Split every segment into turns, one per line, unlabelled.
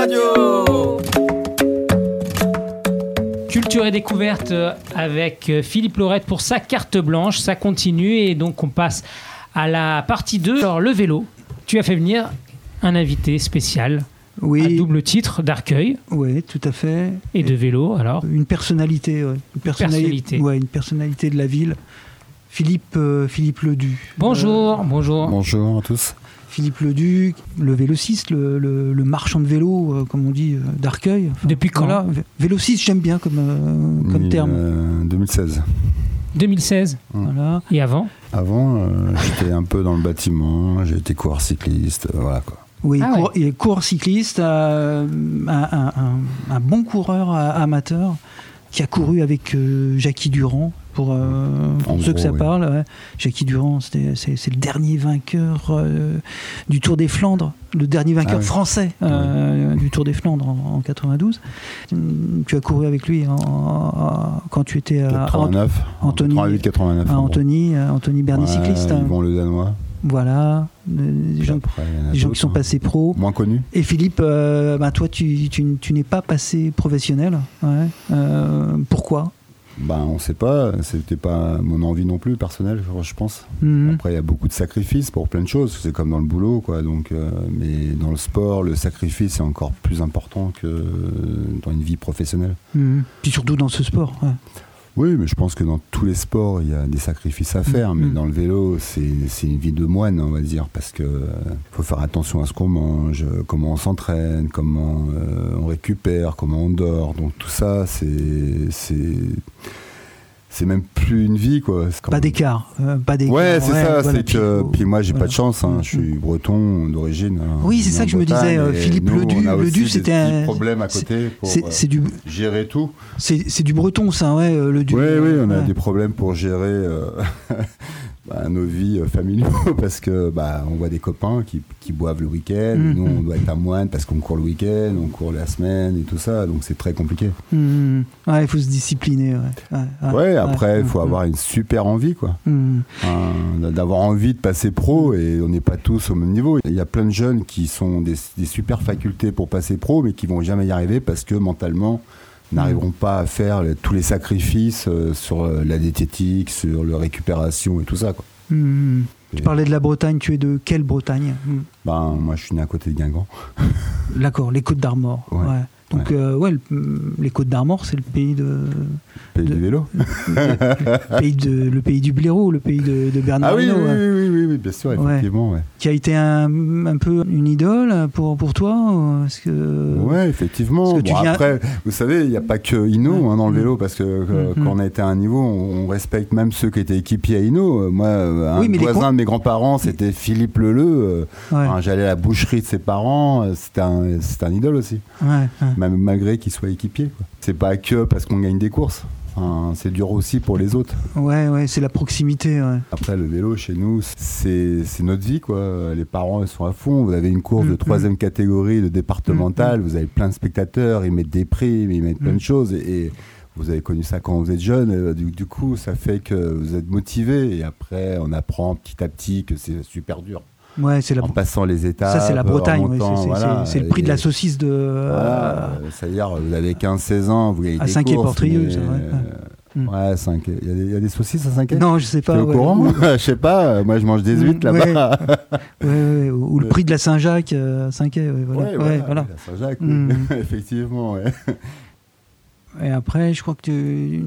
Radio
Culture et découverte avec Philippe Laurette pour sa carte blanche. Ça continue et donc on passe à la partie 2. Alors le vélo, tu as fait venir un invité spécial.
Oui.
À double titre d'Arcueil.
Oui, tout à fait.
Et, de vélo, alors?
Une personnalité, ouais. Une personnalité. Ouais, une personnalité de la ville. Philippe, euh, Philippe Ledu.
Bonjour, euh, bonjour.
Bonjour à tous.
Philippe Ledu, le vélociste, le, le, le marchand de vélo, euh, comme on dit, euh, d'Arcueil. Enfin,
Depuis quand
voilà. Vélociste, j'aime bien comme, euh, comme terme.
euh, 2016.
2016.
Voilà.
Et avant?
Avant, euh, j'étais un peu dans le bâtiment, j'ai été coureur cycliste, euh, voilà quoi.
Oui,
Ah
coureur cycliste, euh, un, un- un- un bon coureur amateur qui a couru avec euh, Jackie Durand. Pour, euh, pour ceux que ça
oui.
parle, ouais. Jackie Durand, c'est le dernier vainqueur euh, du Tour des Flandres, le dernier vainqueur
Ah oui.
français euh, du Tour des Flandres en, en 92. Hum, Tu as couru avec lui en- en- quand tu étais à,
89,
Anthony-
88, 89.
à
en gros.
Anthony, Anthony Bernier
Ouais,
cycliste.
Yvon le Danois.
Voilà, des gens,
après,
des qui sont
hein.
passés pro.
Moins connus.
Et Philippe, euh, bah, toi, tu, tu- tu n'es pas passé professionnel. Ouais. Euh, pourquoi?
Ben, on sait pas, c'était pas mon envie non plus personnelle, je- pense.
Mhm.
Après, il y a beaucoup de sacrifices pour plein de choses, c'est comme dans le boulot, quoi. Donc, euh, mais dans le sport, le sacrifice est encore plus important que dans une vie professionnelle.
Mhm. Puis surtout dans ce sport. ouais.
Oui, mais je pense que dans tous les sports, il y a des sacrifices à faire. Mais
Mm.
dans le vélo, c'est c'est une vie de moine, on va dire, parce que euh, faut faire attention à ce qu'on mange, euh, comment on s'entraîne, comment euh, on récupère, comment on dort. Donc tout ça, c'est c'est même plus une vie, quoi.
Pas d'écart. euh, pas d'écart.
Ouais, c'est ça.
voilà,
c'est
puis
que
faut-
puis moi, j'ai
voilà.
pas de chance. hein,
Mm.
Je suis breton d'origine. hein,
Oui, c'est ça que je me disais, euh, Philippe Ledu- Ledu, c'était un-
problèmes à côté pour
C'est
euh,
du,
gérer tout.
c'est du breton, ça, ouais, euh, le du.
Oui, oui, on a des problèmes pour gérer bah, nos vies euh, familiaux parce que bah, on voit des copains qui, qui boivent le week-end.
Mhm.
Nous, on doit être à moine parce qu'on court le week-end, on court la semaine et tout ça. Donc c'est très compliqué.
Mhm. Ouais, il faut se discipliner. Ouais, ouais,
Ouais, après, il faut
ouais.
avoir une super envie, quoi.
Mhm.
Hein, D'avoir envie de passer pro et on n'est pas tous au même niveau. Il y a plein de jeunes qui sont des, des super facultés pour passer pro, mais qui vont jamais y arriver parce que mentalement n'arriveront pas à faire les- tous les sacrifices euh, sur euh, la diététique, sur la récupération et tout ça. Quoi.
Mhm. Tu
Et-
parlais de la Bretagne, tu es de quelle Bretagne?
Ben, moi, je suis né à côté de Guingamp.
D'accord, les Côtes d'Armor.
Ouais.
Ouais. Donc,
Ouais.
euh, ouais, le- les Côtes d'Armor, c'est le pays de,
Pays
De-
du vélo.
le pays de, le pays du blaireau, le pays de, de Bernard
Ah oui, oui,
ouais.
oui, oui, bien sûr, effectivement. Ouais,
qui a été un, un peu une idole pour, pour toi Est-ce que...
Ouais, effectivement.
parce que tu
Bon,
viens-
Après, vous savez, il n'y a pas que Hino hein, dans le vélo, parce que euh,
Mm,
quand on a été à un niveau, on, on respecte même ceux qui étaient équipiers à Hino. Euh, Moi, euh, un
Oui,
voisin de mes grands-parents, c'était Philippe Leleu. enfin, J'allais à la boucherie de ses parents, c'était un, un idole aussi,
ouais,
malgré qu'il soit équipier. quoi. C'est pas que parce qu'on gagne des courses. Enfin, c'est dur aussi pour les autres.
Ouais, ouais, c'est la proximité. Ouais.
Après, le vélo, chez nous, c'est notre vie, quoi. Les parents, ils sont à fond. Vous avez une course
Mm,
de troisième catégorie, de départementale.
Mm,
Vous avez plein de spectateurs. Ils mettent des primes, ils mettent plein
Mm.
de choses. Et, et vous avez connu ça quand vous êtes jeune. euh, Du, du coup, ça fait que vous êtes motivé. Et après, on apprend petit à petit que c'est super dur.
Ouais, c'est la
En passant les étapes.
Ça, c'est la
en
Bretagne. ouais, c'est- c'est
voilà.
c'est- c'est le prix de la
Et-
saucisse de.
voilà, euh, C'est-à-dire, vous avez 15-16 ans, vous
À
des
Saint-Quay,
courses.
Portrieux,
mais,
ça, ouais, ouais.
euh,
Mm.
Ouais, 5 Il y, a des- il y a des saucisses à 5
Non, je sais pas.
T'es au
ouais.
courant?
Ou,
Je sais pas, moi je mange des huîtres là-bas.
ouais, ouais, ou le prix de la Saint-Jacques euh, à Saint-Quay. Ouais, voilà.
Ouais,
Ouais,
voilà, la Saint-Jacques,
Mm.
oui. effectivement. Ouais.
Et après, je crois que tu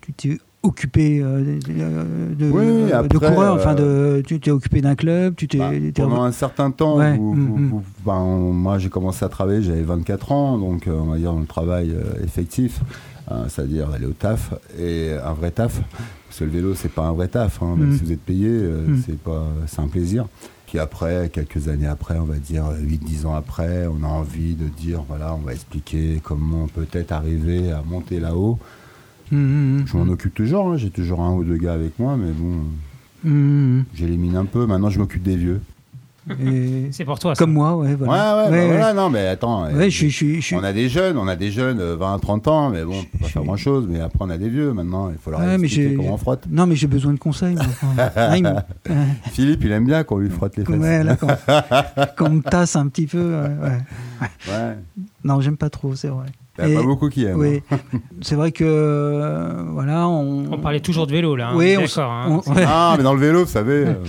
tu t'es occupé euh, de,
Oui,
euh, de coureur,
euh,
enfin de, tu t'es occupé d'un club, tu t'es.
Bah, pendant un certain temps,
Ouais, mm.
vous- ben, moi j'ai commencé à travailler, j'avais 24 ans, donc euh, on va dire dans le travail euh, effectif, euh, c'est-à-dire aller au taf, et un vrai taf, parce que le vélo c'est pas un vrai taf, hein, même
Mm.
si vous êtes payé, euh, c'est pas, c'est un plaisir. Puis après, quelques années après, on va dire 8-10 ans après, on a envie de dire, voilà, on va expliquer comment peut-être arriver à monter là-haut.
Mm, mm,
Je m'en occupe toujours, hein, j'ai toujours un ou deux gars avec moi, mais bon,
mm, mm.
j'élimine un peu. Maintenant, je m'occupe des vieux.
Et
C'est pour toi. ça.
comme moi, ouais,
Ouais, ouais, bah
Ouais,
voilà, non, mais attends.
ouais.
euh,
je je je
On a des jeunes, on a des jeunes, euh, 20, 30 ans, mais bon, on peut pas faire grand chose. Mais après, on a des vieux maintenant, il faut leur
Ouais, mais
expliquer
j'ai-
comment on frotte.
Non, mais j'ai besoin de conseils. ah, il euh,
Philippe, il aime bien qu'on lui frotte les fesses.
ouais, là, quand, quand on me tasse un petit peu. euh, ouais.
Ouais.
Non, j'aime pas trop, c'est vrai.
Il y a
Et-
pas beaucoup qui aiment.
Oui,
hein.
c'est vrai que euh, voilà, on.
On parlait toujours de vélo là. hein.
Oui,
d'accord. hein.
on- ouais.
Ah, mais dans le vélo, vous savez. euh,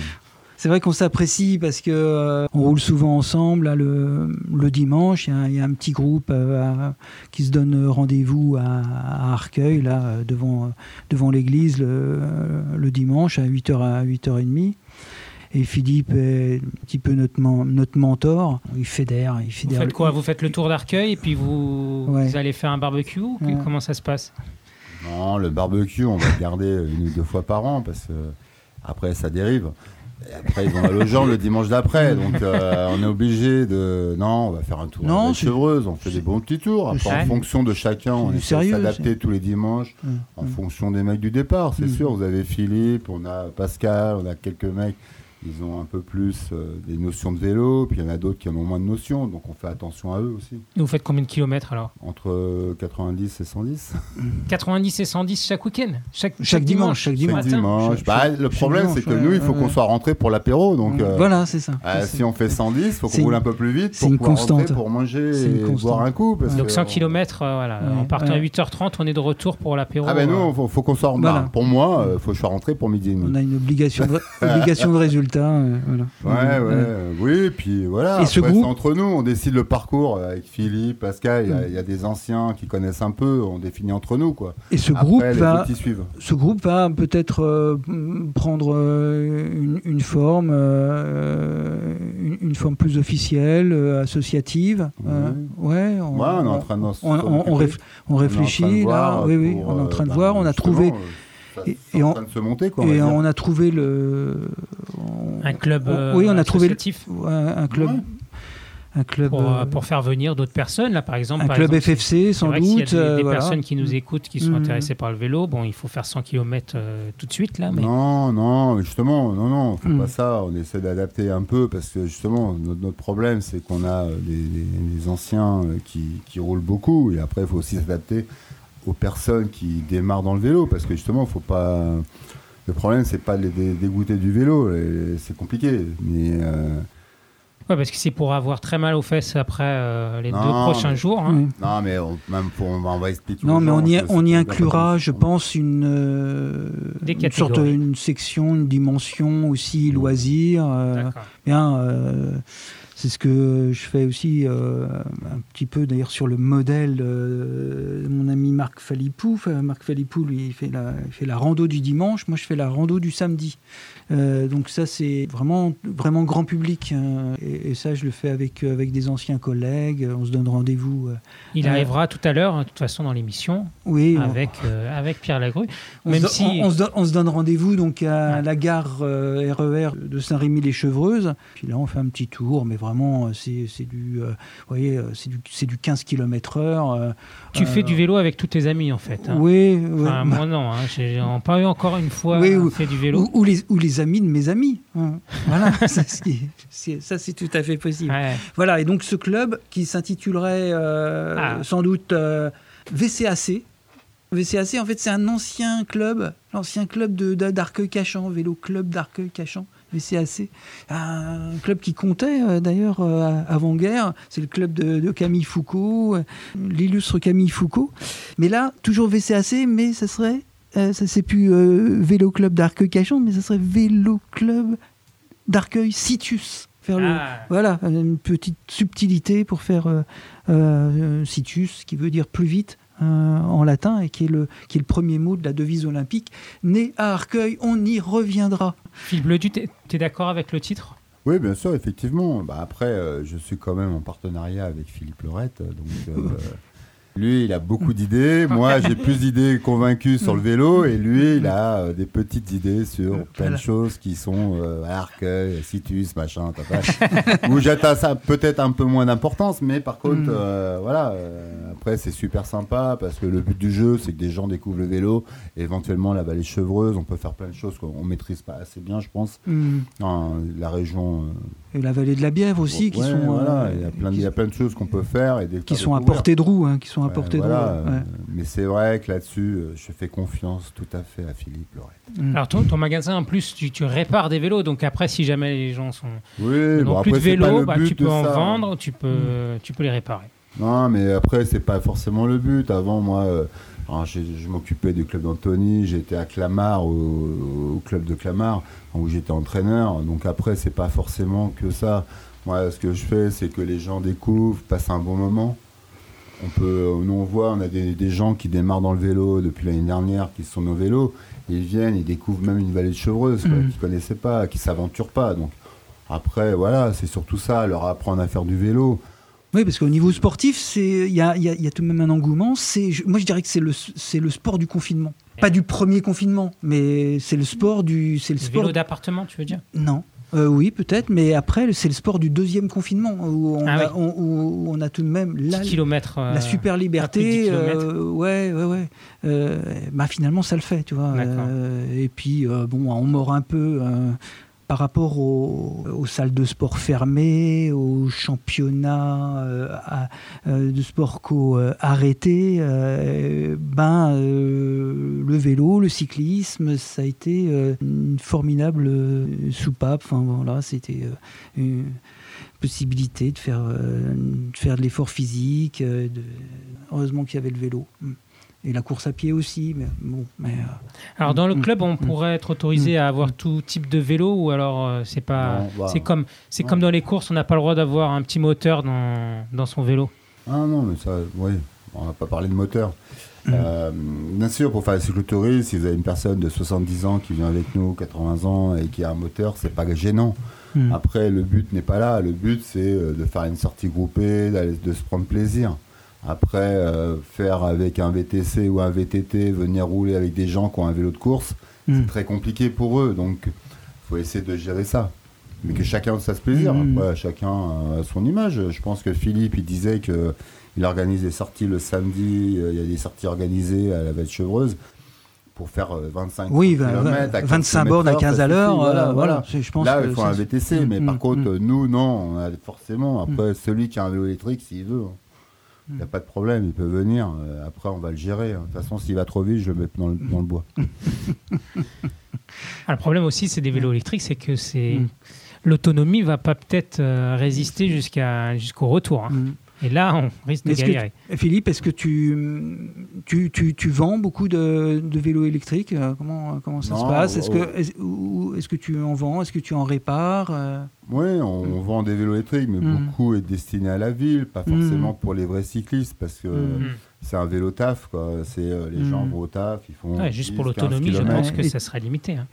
C'est vrai qu'on s'apprécie parce que euh, on roule souvent ensemble là, le, le dimanche. Il y, a, il y a un petit groupe euh, à- qui se donne rendez-vous à, à Arcueil là devant devant l'église le, le dimanche à 8h à 8h30. Et Philippe est un petit peu notre, men- notre mentor. Il fédère, il
Vous
fédère.
faites quoi Vous faites le tour d'Arcueil et puis vous,
Ouais.
vous allez faire un barbecue ou
Ouais.
Comment ça se passe?
Non, le barbecue, on va le garder une ou deux fois par an parce que après, ça dérive. Et après, ils vont à Legend le dimanche d'après. Donc, euh, on est obligé de. Non, on va faire un tour
Non,
à la
c'est-
chevreuse. On fait des bons petits tours. Après, en fonction de chacun, on essaie de s'adapter tous les dimanches en fonction des mecs du départ. C'est
Mm.
sûr, vous avez Philippe, on a Pascal, on a quelques mecs. Ils ont un peu plus euh, des notions de vélo, puis il y en a d'autres qui en ont moins de notions, donc on fait attention à eux aussi.
Et Vous faites combien de kilomètres alors?
Entre euh, 90 et 110.
90 et 110 chaque week-end? Chaque,
Chaque dimanche, chaque
Chaque
dimanche.
matin?
dimanche.
Chaque-
Bah,
chaque-
le problème, c'est que
ouais,
nous, il faut
ouais,
qu'on soit rentré pour l'apéro. Donc, euh,
Voilà, c'est ça.
euh, si on fait 110, il faut qu'on roule un peu plus vite
c'est
pour
une
pouvoir rentrer
constante.
pour manger
C'est une
et
constante.
boire un coup. parce
Donc
que
100
on-
km, voilà.
Ouais,
en partant à
ouais.
8h30, on est de retour pour l'apéro.
Ah ben nous,
euh,
il faut, faut qu'on soit
Voilà.
bah, Pour moi, il faut que je sois rentré pour midi et
On a une obligation de, obligation de résultat. Euh, voilà.
Ouais, ouais, oui, puis voilà.
Et ce
Après,
groupe-
entre nous, on décide le parcours avec Philippe, Pascal. Il y a-
Mm.
il y, a des anciens qui connaissent un peu, on définit entre nous, quoi.
Et ce
Après,
groupe va, ce groupe va peut-être euh, prendre euh, une, une forme, euh, une, une forme plus officielle, associative. euh, ouais, on,
Ouais, on est en train de
on, on- on réf- on réfléchit là. Oui, oui, on est en train de voir. On a trouvé et-
Et
et
en
on-
train de se monter, quoi. on
et a trouvé le. on-
Un club
on-
euh,
oui, on a trouvé le- un, un club.
Ouais.
Un club.
pour, euh,
euh,
pour faire venir d'autres personnes. Là, par exemple,
un
par
club
exemple,
FFC, sans
vrai que s'il y a
doute.
des,
euh,
des
voilà.
personnes qui nous écoutent, qui sont
Mm.
intéressées par le vélo, bon, il faut faire 100 km tout de suite là, mais
Non, non, justement, non, non, faut
Mm.
pas ça. On essaie d'adapter un peu parce que justement, notre, notre problème, c'est qu'on a des, des- des anciens qui, qui roulent beaucoup et après, il faut aussi s'adapter aux personnes qui démarrent dans le vélo parce que justement, faut pas. Le problème, c'est pas de les dé- dégoûter du vélo, c'est compliqué. Mais euh,
ouais, parce que c'est pour avoir très mal aux fesses après euh, les
Non,
deux prochains
mais-
jours. hein.
Non, mais on, même pour, on va, on va expliquer.
Non, mais
gens
on y, on y inclura, je pense, une, euh, une sorte, une section, une dimension aussi loisir. euh,
D'accord.
bien, euh, c'est ce que je fais aussi euh, un petit peu d'ailleurs sur le modèle euh, de mon ami Marc Falipou. Marc Falipou, lui, il fait, la, il fait la rando du dimanche, moi je fais la rando du samedi. Euh, donc ça, c'est vraiment, vraiment grand public. hein. Et, et ça, je le fais avec, avec des anciens collègues. On se donne rendez-vous.
Il arrivera tout à l'heure, hein, de toute façon, dans l'émission,
oui, on-
avec, euh, avec Pierre Lagrue.
On,
Même
se,
si-
on- on se do- on se donne rendez-vous donc à
Ouais.
la gare euh, RER de Saint-Rémy-les-Chevreuses. Puis là, on fait un petit tour, mais vraiment, euh, c'est du, euh, vous voyez, euh, c'est du, du 15 km/h. euh,
Tu fais du vélo avec tous tes amis, en fait. hein.
Oui.
Enfin, moi, non. Hein. J'ai en- pas eu encore une fois
Oui, ou-
fait du vélo.
ou, ou les, ou les amis de mes amis. hein. Voilà, ça, c'est- tout à fait possible.
Ouais.
Voilà, et donc ce club qui s'intitulerait
Ah.
sans doute VCAC. VCAC, en fait, c'est un ancien club, l'ancien club de- de- d'Arcueil-Cachan, Vélo VCAC. Un club qui comptait euh, d'ailleurs euh, avant-guerre. C'est le club de, de Camille Foucault, euh, l'illustre Camille Foucault. Mais là, toujours VCAC, mais ça serait, euh, ça c'est plus euh, Vélo Club d'Arcueil-Cachan, mais ça serait Vélo Club d'Arcueil-Citus. Faire le,
Ah.
voilà, une petite subtilité pour faire euh, situs, qui veut dire plus vite euh, en latin, et qui est, le, qui est le premier mot de la devise olympique. Né à Arcueil, on y reviendra.
Philippe Ledu, t'es es, d'accord avec le titre?
Oui, bien sûr, effectivement. Bah, après, euh, je suis quand même en partenariat avec Philippe Lorette. Donc, euh, lui, il a beaucoup d'idées. Moi, j'ai plus d'idées convaincues sur le vélo. Et lui, il a euh, des petites idées sur plein
Voilà.
de choses qui sont euh, Arcueil, Citus, machin, où j'attends ça peut-être un peu moins d'importance. Mais par contre,
Mm.
euh, voilà. euh, après, c'est super sympa parce que le but du jeu, c'est que des gens découvrent le vélo. éventuellement, la vallée chevreuse. On peut faire plein de choses qu'on ne maîtrise pas assez bien, je pense. Dans la région euh,
Et la vallée de la Bièvre aussi, qui
Ouais,
sont,
voilà,
euh,
il y a plein, de-
qui-
il y a plein de choses qu'on peut faire et des
qui sont à portée de roue, hein, qui sont à
Ouais,
portée
voilà,
de roue. ouais.
Mais c'est vrai que là-dessus, euh, je fais confiance tout à fait à Philippe Lorette.
Mm.
Alors ton, ton magasin en plus tu, tu répares des vélos donc après si jamais les gens sont
Oui,
n'ont
bon,
plus de
après,
vélos bah,
but
tu
de
peux en
ça.
vendre tu peux
Mm.
tu peux les réparer.
Non, mais après, c'est pas forcément le but. Avant, moi, euh, alors, je m'occupais du club d'Antony, j'étais à Clamart, au, au club de Clamart, où j'étais entraîneur. Donc après, c'est pas forcément que ça. Moi, ce que je fais, c'est que les gens découvrent, passent un bon moment. On peut, nous on voit, on a des, des gens qui démarrent dans le vélo depuis l'année dernière, qui sont nos vélos, ils viennent, ils découvrent même une vallée de Chevreuse,
Mhm.
qu'ils connaissaient pas, qui s'aventurent pas. Donc après, voilà, c'est surtout ça, leur apprendre à faire du vélo.
Oui, parce qu'au niveau sportif, il y a, y y tout de même un engouement. Je- moi, je dirais que c'est le, sport du confinement. Pas du premier confinement, mais c'est le sport du, c'est le
Le
sport.
vélo d'appartement tu veux dire?
Non. Euh, oui, peut-être, mais après, c'est le sport du deuxième confinement où on,
Ah
a,
oui.
on, où on a tout de même
10
la,
kilomètres euh,
la super
plus de 10
liberté.
kilomètres.
euh, ouais, ouais, ouais. Euh, bah, finalement, ça le fait, tu vois. Et puis, bon, on mord un peu par rapport aux, salles de sport fermées, aux championnats euh, euh, de sport co euh, arrêtés. ben, le vélo, le cyclisme, ça a été une formidable soupape. C'était une possibilité de faire, de faire de l'effort physique. Heureusement qu'il y avait le vélo. Mm. Et la course à pied aussi. Mais bon, mais, euh,
Alors dans le
Mm,
club, on
mm,
pourrait être autorisé à avoir tout type de vélo ou alors euh, c'est pas
bah,
c'est comme c'est comme dans les courses, on n'a pas le droit d'avoir un petit moteur dans, dans son vélo.
Ah non, mais ça, oui, on n'a pas parlé de moteur.
Mm.
Euh, bien sûr, pour faire le cyclotourisme, si vous avez une personne de 70 ans qui vient avec nous, 80 ans, et qui a un moteur, c'est pas gênant.
mm.
Après, le but n'est pas là. Le but, c'est de faire une sortie groupée, de se prendre plaisir. Après, euh, faire avec un VTC ou un VTT, venir rouler avec des gens qui ont un vélo de course, c'est très compliqué pour eux. Donc, il faut essayer de gérer ça. Mais que chacun se fasse plaisir.
Mm.
Après, chacun a son image. Je pense que Philippe, il disait que il organise des sorties le samedi. euh, Il y a des sorties organisées à la de Chevreuse pour faire euh, 25
Oui,
km
vingt-
à 15
25 bornes à
km/h,
15
ça
à l'heure. euh,
Voilà,
voilà,
voilà.
C'est- Je pense
Là, il faut un VTC,
Mm,
mais par contre, nous, non, on a forcément. Après, celui qui a un vélo électrique, s'il veut, hein, il n'y a pas de problème, il peut venir. Euh, Après, on va le gérer. De toute façon, s'il va trop vite, je le mets dans le, dans le bois.
Ah, le problème aussi, c'est des vélos électriques, c'est que c'est
Mm.
l'autonomie va pas peut-être euh, résister jusqu'à jusqu'au retour. hein. Et là, on risque de galérer.
Philippe, est-ce que tu, tu, tu, tu vends beaucoup de, de vélos électriques Euh, comment, comment ça se passe? Est-ce
oh.
que, est, ou- est-ce que tu en vends? Est-ce que tu en répares Euh,
Oui, on, on vend des vélos électriques, mais
Mm.
beaucoup est destiné à la ville, pas
Mm.
forcément pour les vrais cyclistes, parce que c'est un vélo taf. Quoi. C'est, euh, les gens vont au taf, ils font.
Ouais, juste
10,
pour
15
l'autonomie, je pense que
Et-
ça serait limité. hein.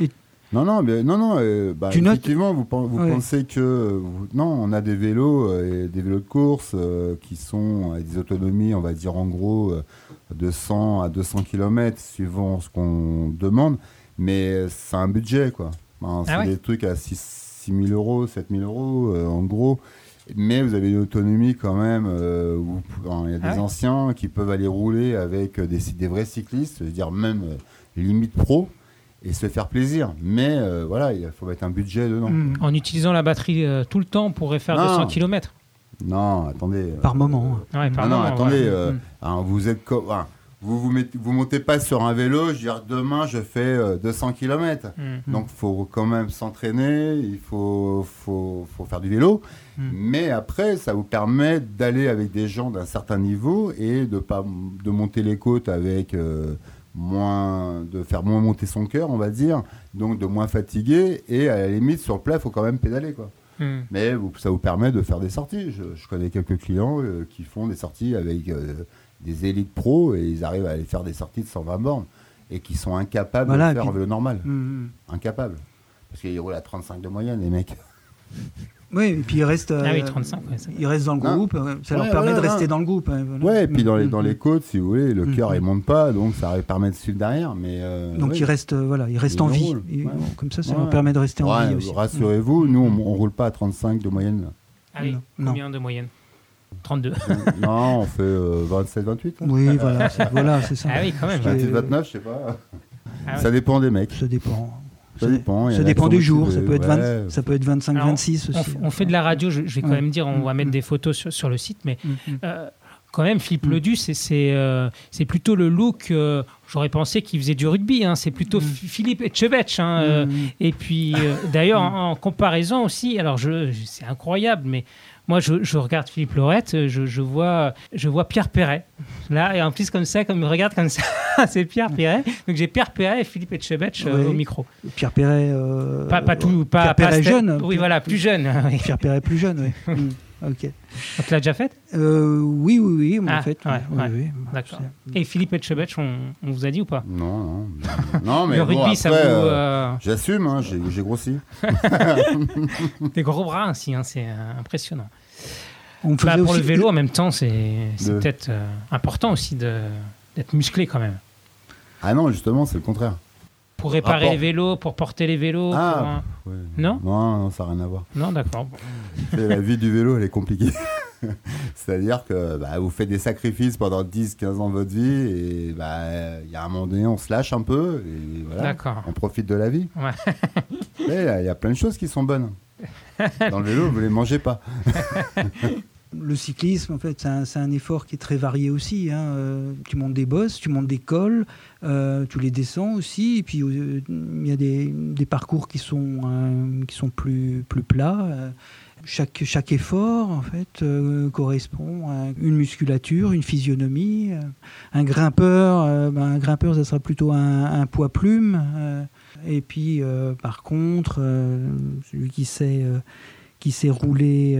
Non, non, mais, non, non. euh, bah,
Tu notes-
effectivement, vous, pen- vous
Ouais.
pensez que euh, vous- non, on a des vélos, euh, et des vélos de course euh, qui sont à des autonomies, on va dire en gros de 100 à 200 km suivant ce qu'on demande, mais c'est un budget quoi. C'est
Ah ouais
des trucs à 6 000 euros, 7 000 euros en gros. Mais vous avez une autonomie quand même où il y a des
Ah ouais
anciens qui peuvent aller rouler avec des, des vrais cyclistes, je veux dire même limite pro, et se faire plaisir. Mais euh, voilà, il faut mettre un budget dedans.
mm,
En utilisant la batterie euh, tout le temps, on pourrait faire
Non.
200 km.
Non, attendez. euh,
Par moment. hein.
Ouais, par
non, attendez.
ouais.
euh,
Mm.
hein, vous êtes co- enfin, vous, vous, mettez, vous montez pas sur un vélo, je veux dire demain je fais euh, 200 km.
Mm.
Donc faut quand même s'entraîner, il faut, faut, faut faire du vélo. Mais après, ça vous permet d'aller avec des gens d'un certain niveau et de pas de monter les côtes avec euh, moins de faire moins monter son cœur, on va dire, donc de moins fatiguer et à la limite sur le plat, il faut quand même pédaler quoi.
Mm.
Mais vous- ça vous permet de faire des sorties. Je, je connais quelques clients euh, qui font des sorties avec euh, des élites pros et ils arrivent à aller faire des sorties de 120 bornes et qui sont incapables
Voilà,
de faire
puis-
en vélo normal.
Mm, mm.
Incapables. Parce qu'ils roulent à 35 de moyenne, les mecs.
Oui, et puis ils restent,
Ah oui,
euh,
35. ouais, ça-
ils restent dans le
Non.
groupe. euh, Ça
Ouais,
leur permet
ouais,
de rester
ouais.
dans le groupe. hein, voilà.
Ouais, et puis dans les,
Mm,
dans
mm,
les côtes, si vous voulez, le
Mm,
cœur
mm.
il monte pas, donc ça permet de suivre derrière. Mais euh,
Donc
ouais.
ils restent, euh, voilà, ils restent
Ils
en vie. Et,
ouais.
comme ça, ça
Ouais.
leur permet de rester en
Ouais,
vie aussi.
Rassurez-vous, nous on, on roule pas à 35 de moyenne. là.
Ah oui,
Non.
combien de moyenne? 32.
non, on fait 27-28.
Mm. Oui, voilà, c'est voilà, c'est ça.
Ah oui, quand même.
Je-
28-29, je sais pas.
Ah ouais.
Ça dépend des mecs.
Ça dépend.
Ça dépend.
Ça dépend jours.
plus-
Ça peut être, 20
ouais.
ça peut être 25,
Alors,
26
On,
aussi.
f- on fait de la radio, je, je vais quand
Ouais.
même dire, on va
Mm,
mettre
mm.
des photos sur, sur le site, mais
Mm,
euh, quand même, Philippe. Ledu, c'est c'est euh, c'est plutôt le look. euh, J'aurais pensé qu'il faisait du rugby. hein, c'est plutôt Philippe Etchebetch. hein, euh. Et puis, euh, d'ailleurs, en, en comparaison aussi, alors je, je- c'est incroyable, mais moi, je, je regarde Philippe Laurette, je, je vois, je vois Pierre Perret. Là, et en plus, comme ça, comme il me regarde comme ça, c'est Pierre Perret. Donc, j'ai Pierre Perret et Philippe Etchebetch euh,
Oui.
au micro.
Pierre Perret. euh,
Pas, pas tout, pas,
Pierre
pas
Perret
Stel-
jeune.
Oui, voilà, plus jeune. oui.
Pierre Perret plus jeune, oui. Mm. Ok.
On te l'a déjà fait
Euh, oui, oui, oui,
Ah,
en fait.
ouais,
oui,
ouais.
oui.
D'accord. Et Philippe Etchebetch, on, on vous a dit ou pas
Non, non. non, mais
Le
bon,
rugby, ça
après,
vous.
euh,
euh,
J'assume, hein, j'ai j'ai grossi.
Des gros bras ainsi, hein, c'est euh, impressionnant.
On
Bah, pour le
aussi-
vélo, en même temps, c'est c'est
De-
peut-être euh, important aussi de- d'être musclé quand même.
Ah non, justement, c'est le contraire.
Pour réparer
Rapport.
les vélos, pour porter les vélos.
Ah.
pour un-
Ouais.
Non
non, non, ça n'a rien à voir.
Non, d'accord.
La vie du vélo, elle est compliquée. C'est-à-dire que bah, vous faites des sacrifices pendant 10-15 ans de votre vie et bah, il y a un moment donné, on se lâche un peu et voilà, on profite de la vie.
Ouais.
Mais il y a- il y, a plein de choses qui sont bonnes. Dans le vélo, vous ne les mangez pas.
Le cyclisme, en fait, c'est un, effort qui est très varié aussi. hein. Euh, tu montes des bosses, tu montes des cols, euh, tu les descends aussi. Et puis, euh, il y a des, parcours qui sont, qui sont plus, plus plats. Chaque, chaque effort, en fait, correspond à une musculature, une physionomie. Un grimpeur, ben, un grimpeur, ça sera plutôt un, un poids plume. et puis, par contre, celui qui sait... qui s'est roulé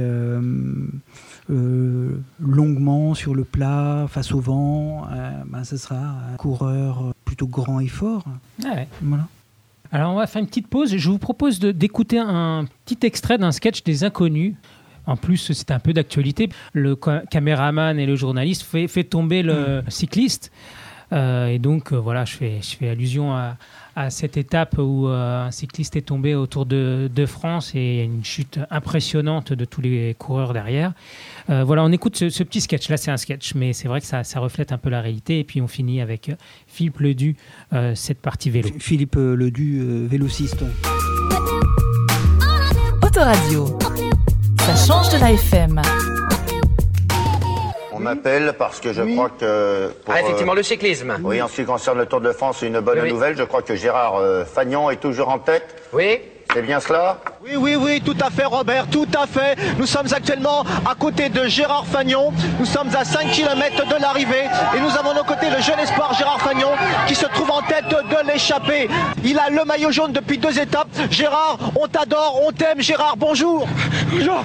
euh, longuement sur le plat, face au vent, euh, ben, ce sera un coureur plutôt grand et fort.
Ah ouais.
Voilà.
Alors, on va faire une petite pause. Je vous propose d'écouter un petit extrait d'un sketch des Inconnus. En plus, c'est un peu d'actualité. Le ca- caméraman et le journaliste fait, fait tomber le cycliste. Euh, et donc, euh, voilà, je fais, je fais allusion à, à cette étape où euh, un cycliste est tombé autour de, de France et il y a une chute impressionnante de tous les coureurs derrière. Euh, voilà, on écoute ce, ce petit sketch. Là, c'est un sketch, mais c'est vrai que ça, ça reflète un peu la réalité. Et puis, on finit avec euh, Philippe Ledu, euh, cette partie vélo.
Philippe Ledu, euh, vélociste.
Autoradio. Ça change de la FM.
M'appelle parce que je crois que. pour,
Ah, effectivement,
euh,
le cyclisme.
Oui, en ce qui concerne le Tour de France, une bonne
Oui,
nouvelle. Je crois que Gérard euh, Fagnon est toujours en tête.
Oui
C'est bien cela?
Oui, oui, oui, tout à fait, Robert, tout à fait. Nous sommes actuellement à côté de Gérard Fagnon. Nous sommes à 5 km de l'arrivée et nous avons à nos côtés le jeune espoir Gérard Fagnon qui se trouve en tête de l'échappée. Il a le maillot jaune depuis deux étapes. Gérard, on t'adore, on t'aime. Gérard, bonjour. Bonjour.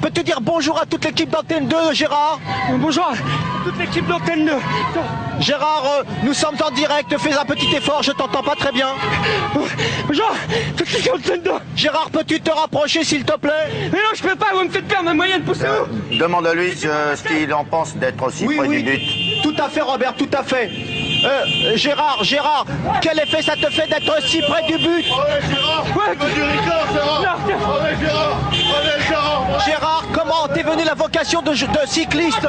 Peux-tu dire bonjour à toute l'équipe d'Antenne 2, Gérard Bonjour à toute l'équipe d'Antenne 2. Gérard, euh, nous sommes en direct. Fais un petit effort, je t'entends pas très bien. Bonjour, toute l'équipe d'Antenne 2. Gérard, peux-tu te rapprocher, s'il te plaît Mais non, je peux pas, vous me faites perdre ma moyenne, poussez-vous
Demande à lui euh, ce qu'il en pense d'être aussi
Oui,
près
oui,
du but.
tout à fait, Robert, tout à fait. Euh, Gérard, Gérard, quel effet ça te fait d'être si près du but Gérard, comment t'es venu la vocation de, de cycliste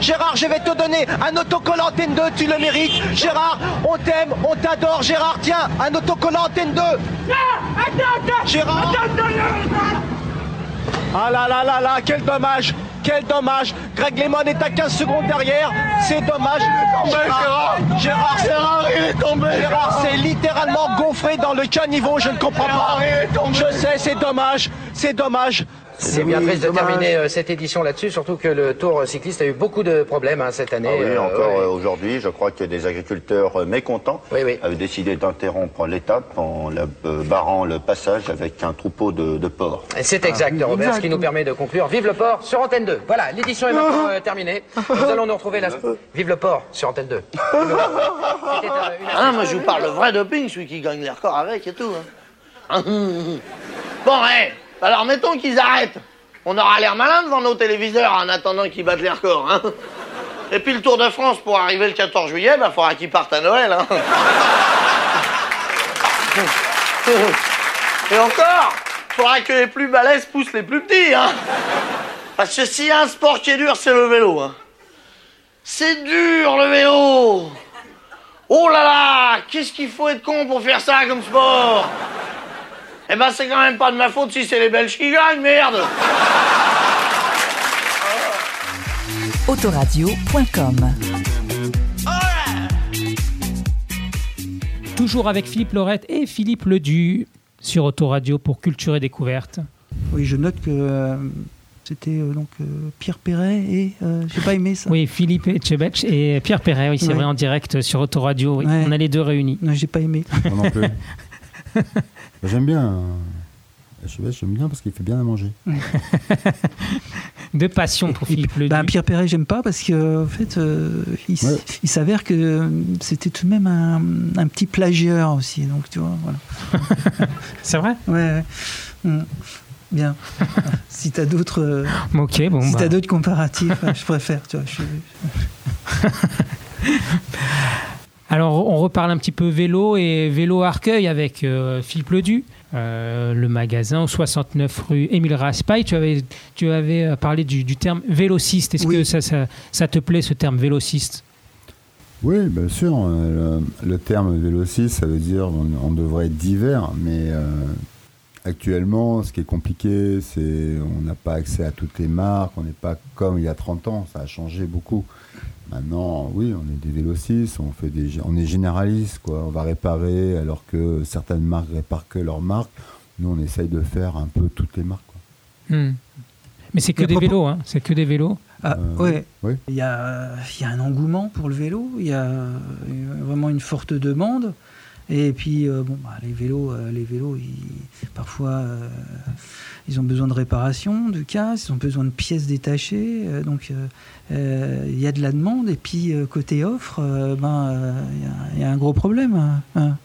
Gérard, je vais te donner un autocollant Antenne 2, tu le mérites. Gérard, on t'aime, on t'adore. Gérard, tiens, un autocollant Antenne 2. Gérard. Ah là là là là, quel dommage, quel dommage. Greg Lemon est à 15 secondes derrière, c'est dommage. Gérard, Gérard, Gérard, il est tombé. Gérard, c'est littéralement gonflé dans le caniveau, je ne comprends pas. Je sais, c'est dommage, c'est dommage.
C'est bien triste de terminer euh, cette édition là-dessus, surtout que le Tour cycliste a eu beaucoup de problèmes hein, cette année.
Ah oui,
Euh,
encore
ouais.
euh, aujourd'hui, je crois que des agriculteurs euh, mécontents
Oui, oui.
avaient décidé d'interrompre l'étape en la euh, barrant le passage avec un troupeau de, de porcs.
C'est exact, Robert, ce qui nous permet de conclure. Vive le port sur Antenne 2. Voilà, l'édition est maintenant euh, terminée. Nous allons nous retrouver la... Vive le port sur Antenne 2. C'était, euh, une
Ah, moi je vous parle de vrai doping, celui qui gagne les records avec et tout. hein. bon, hé, alors mettons qu'ils arrêtent. On aura l'air malin devant nos téléviseurs en attendant qu'ils battent les records. Hein. Et puis le Tour de France pour arriver le 14 juillet, bah faudra qu'ils partent à Noël. Hein. Et encore, faudra que les plus balèzes poussent les plus petits. Hein. Parce que s'il y a un sport qui est dur, c'est le vélo. Hein. C'est dur le vélo Oh là là Qu'est-ce qu'il faut être con pour faire ça comme sport? Eh ben, c'est quand même pas de ma faute si c'est les Belges qui gagnent, merde
Autoradio.com
Toujours avec Philippe Laurette et Philippe Ledu sur Autoradio pour Culture et Découverte.
Oui, je note que euh, c'était euh, donc euh, Pierre Perret et euh, j'ai pas aimé ça.
Oui, Philippe Etchebetch et Pierre Perret, oui, c'est
Ouais.
vrai, en direct sur Autoradio. Oui.
Ouais.
On a les deux réunis.
Non, j'ai pas aimé.
Moi non plus. J'aime bien. euh, pas, j'aime bien parce qu'il fait bien à manger.
De passion pour Philippe
puis,
Ledu.
bah, Pierre Perret, j'aime pas parce que en fait, euh, il, s-
Ouais.
il s'avère que c'était tout de même un, un petit plagieur aussi. Donc tu vois, voilà.
C'est vrai?
Ouais. ouais. Mm. Bien. si t'as d'autres, euh,
Ok, bon.
si
bah.
t'as d'autres comparatifs, je préfère. Tu vois, je
Alors, on reparle un petit peu vélo et vélo Arcueil avec euh, Philippe Ledu, euh, le magasin au 69 rue Émile Raspail. Tu avais, tu avais euh, parlé du, du terme vélociste. Est-ce
Oui.
que ça, ça, ça te plaît, ce terme vélociste?
Oui, bien sûr. Le, le terme vélociste, ça veut dire on, on devrait être divers, mais euh, actuellement, ce qui est compliqué, c'est on n'a pas accès à toutes les marques, on n'est pas comme il y a 30 ans, ça a changé beaucoup. Maintenant, oui, on est des vélocistes, on, fait des, on est généralistes, quoi. on va réparer alors que certaines marques réparent que leurs marques. Nous, on essaye de faire un peu toutes les marques. quoi.
Hmm. Mais c'est que des vélos, hein. c'est que des vélos.
Euh,
ouais.
oui.
Il y a, il y a un engouement pour le vélo. Il y a euh, vraiment une forte demande. Et puis, euh, bon, bah, les vélos, euh, les vélos ils- parfois, euh, ils ont besoin de réparation, de casse, ils ont besoin de pièces détachées. donc, il y a de la demande. Et puis, côté offre, ben, il y a- il y, a un gros problème. hein, hein.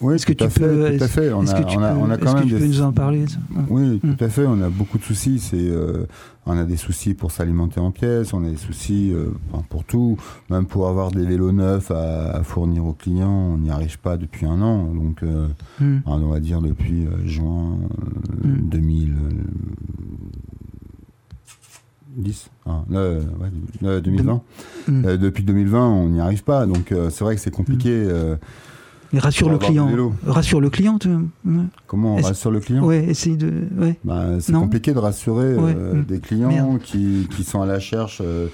Oui,
Est-ce que
tout à
tu
fait,
peux,
tout à fait. On a, on on quand
que
même
peux
des-
nous en parler ça
Oui,
Mm.
tout à fait. On a beaucoup de soucis. C'est, euh, on a des soucis pour s'alimenter en pièces. On a des soucis euh, pour tout. Même pour avoir des vélos neufs à, à fournir aux clients, on n'y arrive pas depuis un an. Donc, euh,
Hmm.
on va dire depuis juin euh,
Mm.
2010. Ah, euh, ouais, euh, 2020.
Mm.
Euh, depuis 2020, on n'y arrive pas. Donc, c'est vrai que c'est compliqué.
Et rassure le client. Rassure le client. Tu... ouais.
comment on rassure le client
Ouais, essaye de. Ouais.
Bah, c'est compliqué de rassurer
Ouais,
euh,
mm.
des clients qui, qui sont à la recherche euh,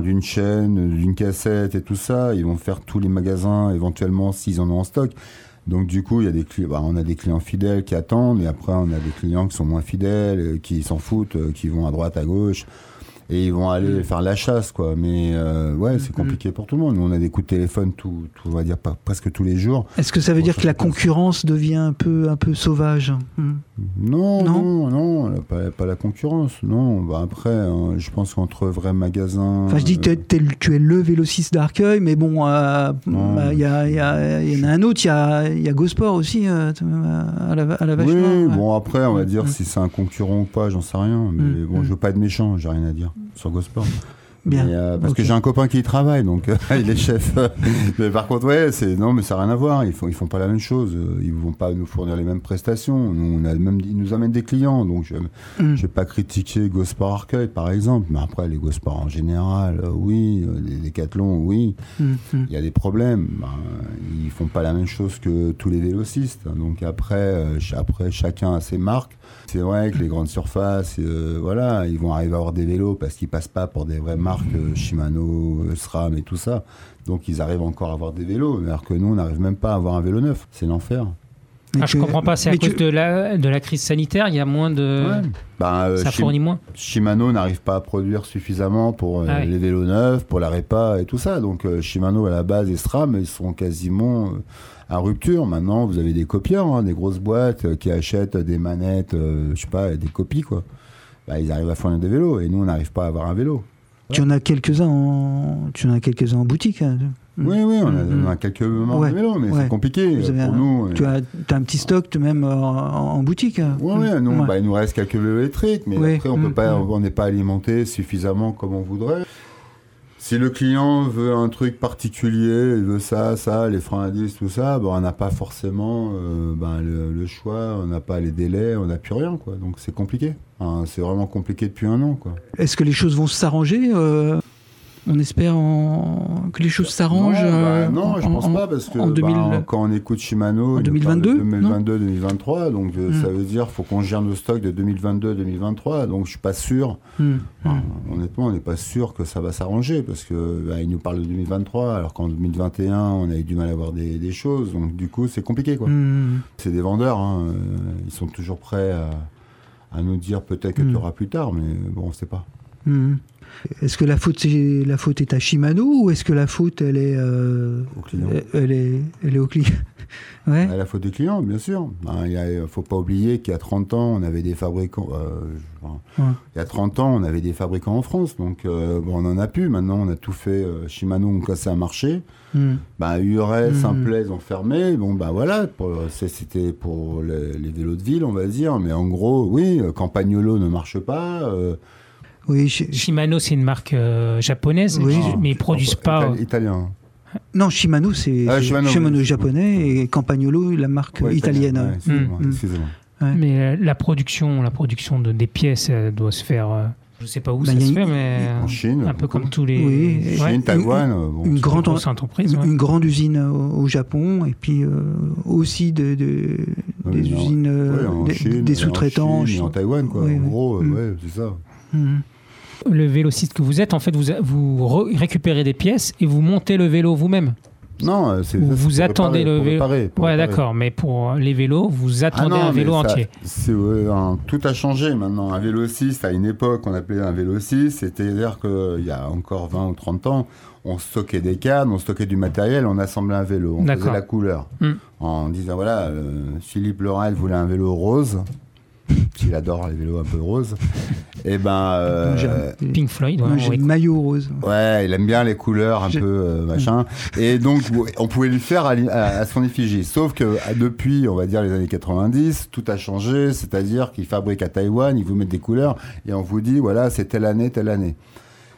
d'une chaîne, d'une cassette et tout ça. Ils vont faire tous les magasins éventuellement s'ils en ont en stock. Donc du coup, il y a des bah, on a des clients fidèles qui attendent et après on a des clients qui sont moins fidèles, euh, qui s'en foutent, qui vont à droite, à gauche et ils vont aller faire la chasse quoi. Mais euh, ouais, c'est compliqué pour tout le monde. Nous, on a des coups de téléphone tout, tout on va dire pas, presque tous les jours.
Est-ce que ça veut dire que la concurrence devient un peu, un peu sauvage Hmm.
Non,
Non
non, non, pas, pas la concurrence. Non, bah après, euh, je pense qu'entre vrais magasins.
Enfin, je dis que
euh,
t'es- tu es le vélociste d'Arcueil, mais bon, euh, bah, il y, a- il y a- il y en a un autre, il y a, y a GoSport aussi, euh, à la, à la vache
oui,
ouais.
bon après, on va dire
Mm.
si c'est un concurrent ou pas, j'en sais rien. Mais
Mm,
bon,
mm.
je veux pas être méchant, j'ai rien à dire sur GoSport.
Bien.
Euh, parce que j'ai un copain qui y travaille, donc euh, il est chef. mais par contre, ouais, c'est non, mais ça n'a rien à voir. Ils font, ils font pas la même chose. Ils vont pas nous fournir les mêmes prestations. Nous, on a même, ils nous amènent des clients, donc je,
Hmm.
je vais pas critiquer GoSport Arcueil, par exemple. Mais après, les GoSport en général, euh, oui, les Décathlon, oui.
Hmm, hmm.
Il y a des problèmes. Ben, ils font pas la même chose que tous les vélocistes. Donc après, euh, après chacun a ses marques. C'est vrai que les grandes surfaces, euh, voilà, ils vont arriver à avoir des vélos parce qu'ils passent pas pour des vraies marques euh, Shimano, euh, SRAM et tout ça. Donc ils arrivent encore à avoir des vélos, alors que nous, on n'arrive même pas à avoir un vélo neuf. C'est l'enfer.
Ah, je
tu-
comprends pas, c'est à cause de la, de la crise sanitaire, il y a moins de.
Ouais. Ben, euh,
Ça
Shim-
fournit moins.
Shimano n'arrive pas à produire suffisamment pour euh,
Ah
les vélos neufs, pour la répa et tout ça. Donc euh, Shimano à la base et SRAM, ils sont quasiment euh, à rupture. Maintenant, vous avez des copieurs, hein, des grosses boîtes euh, qui achètent des manettes, euh, je sais pas, des copies quoi. Bah, ils arrivent à fournir des vélos et nous, on n'arrive pas à avoir un vélo.
Tu en as quelques-uns en, tu en as quelques-uns en boutique. hein.
Oui, oui, on a, on a quelques marques
Ouais,
de vélos, mais
ouais.
c'est compliqué euh, pour
un-
nous.
Tu
euh,
as, as un petit stock de même en, en boutique. hein.
Ouais, ouais, nous,
Ouais.
bah, il nous reste quelques vélos électriques, mais
Oui,
après, on
mm, mm.
on n'est pas alimenté suffisamment comme on voudrait. Si le client veut un truc particulier, il veut ça, ça, les freins à disque, tout ça, bah, on n'a pas forcément euh, ben, le, le choix, on n'a pas les délais, on n'a plus rien, quoi. Donc c'est compliqué. Hein, c'est vraiment compliqué depuis un an, quoi.
Est-ce que les choses vont s'arranger euh, On espère en- que les choses s'arrangent.
Non, bah,
euh,
non,
en-
je pense
en-
pas parce que
en
bah,
2000
quand on écoute Shimano,
En
il nous parle
2022,
de 2022-2023, donc euh,
Hmm.
ça veut dire faut qu'on gère nos stocks de 2022-2023. Donc je suis pas sûr.
Hmm,
Enfin,
hmm.
honnêtement, on n'est pas sûr que ça va s'arranger parce que bah, il nous parle de 2023, alors qu'en 2021 on a eu du mal à avoir des, des choses. Donc du coup, c'est compliqué quoi.
Hmm.
C'est des vendeurs, hein, euh, ils sont toujours prêts à, à nous dire peut-être que tu auras plus tard, mais bon, on sait pas.
Hmm. Est-ce que la faute, c'est, la faute est à Shimano ou est-ce que la faute, elle est, euh,
Au client.
elle est, elle est au client Ouais.
À la faute des clients, bien sûr. Ben, Il ne faut pas oublier qu'il y a 30 ans, on avait des fabricants. euh,
Ouais.
Il y a 30 ans, on avait des fabricants en France. Donc, euh, bon, on n'en a plus. Maintenant, on a tout fait. euh, Shimano, on cassé un marché.
Hmm.
Ben, URS,
Mhm.
Simplet, ils ont fermé. Bon, ben voilà, c'était pour les, les vélos de ville, on va dire. Mais en gros, oui, euh, Campagnolo ne marche pas. Euh,
Oui, Shi-
Shimano, c'est une marque euh, japonaise,
Oui.
mais ils produisent pas.
Ital- Italien.
non, Shimano, c'est
Ah, Shimano,
Shimano
oui.
japonais et Campagnolo, la marque
Ouais,
italienne.
italien, ouais, excusez-moi,
Mm, mm.
excusez-moi.
Ouais.
Mais euh, la production, la production de, des pièces elle doit se faire. euh, je sais pas où
Bah,
ça se
une-
fait, mais
En Chine.
un peu comme tous les.
Oui.
Ouais.
Chine, Taïwan. euh, bon,
Une
Une
grande,
entreprise.
une,
ouais.
une grande usine au, au Japon et puis euh, aussi de, de- des
en-
usines, euh,
ouais, en
des,
Chine,
des
en
sous-traitants.
Chine et en Taïwan, quoi. En gros, euh,
Mm.
ouais, c'est ça.
Mhm.
Le vélociste que vous êtes, en fait, vous, vous re- récupérez des pièces et vous montez le vélo vous-même.
Non, euh, c'est
Vous,
pour
attendez
réparer,
le
pour
vélo.
réparer, pour
ouais, d'accord. Mais pour les vélos, vous
Ah
attendez
non,
un vélo
ça-
entier.
un- tout a changé maintenant. Un vélo 6, à une époque, on appelait un vélo 6, c'est-à-dire qu'il y a encore 20 ou 30 ans, on stockait des cannes, on stockait du matériel, on assemblait un vélo, on faisait la couleur.
Hmm.
En disant, voilà, euh, Philippe Laurel voulait un vélo rose, qu'il adore les vélos un peu roses. Et ben, euh,
Pink Floyd, ouais,
j'ai le maillot rose.
Ouais, il aime bien les couleurs un peu euh, machin. Et donc, on pouvait lui faire à, li- à- à son effigie. Sauf que à- depuis, on va dire les années 90, tout a changé. C'est-à-dire qu'il fabrique à Taïwan, il vous met des couleurs et on vous dit, voilà, c'est telle année, telle année.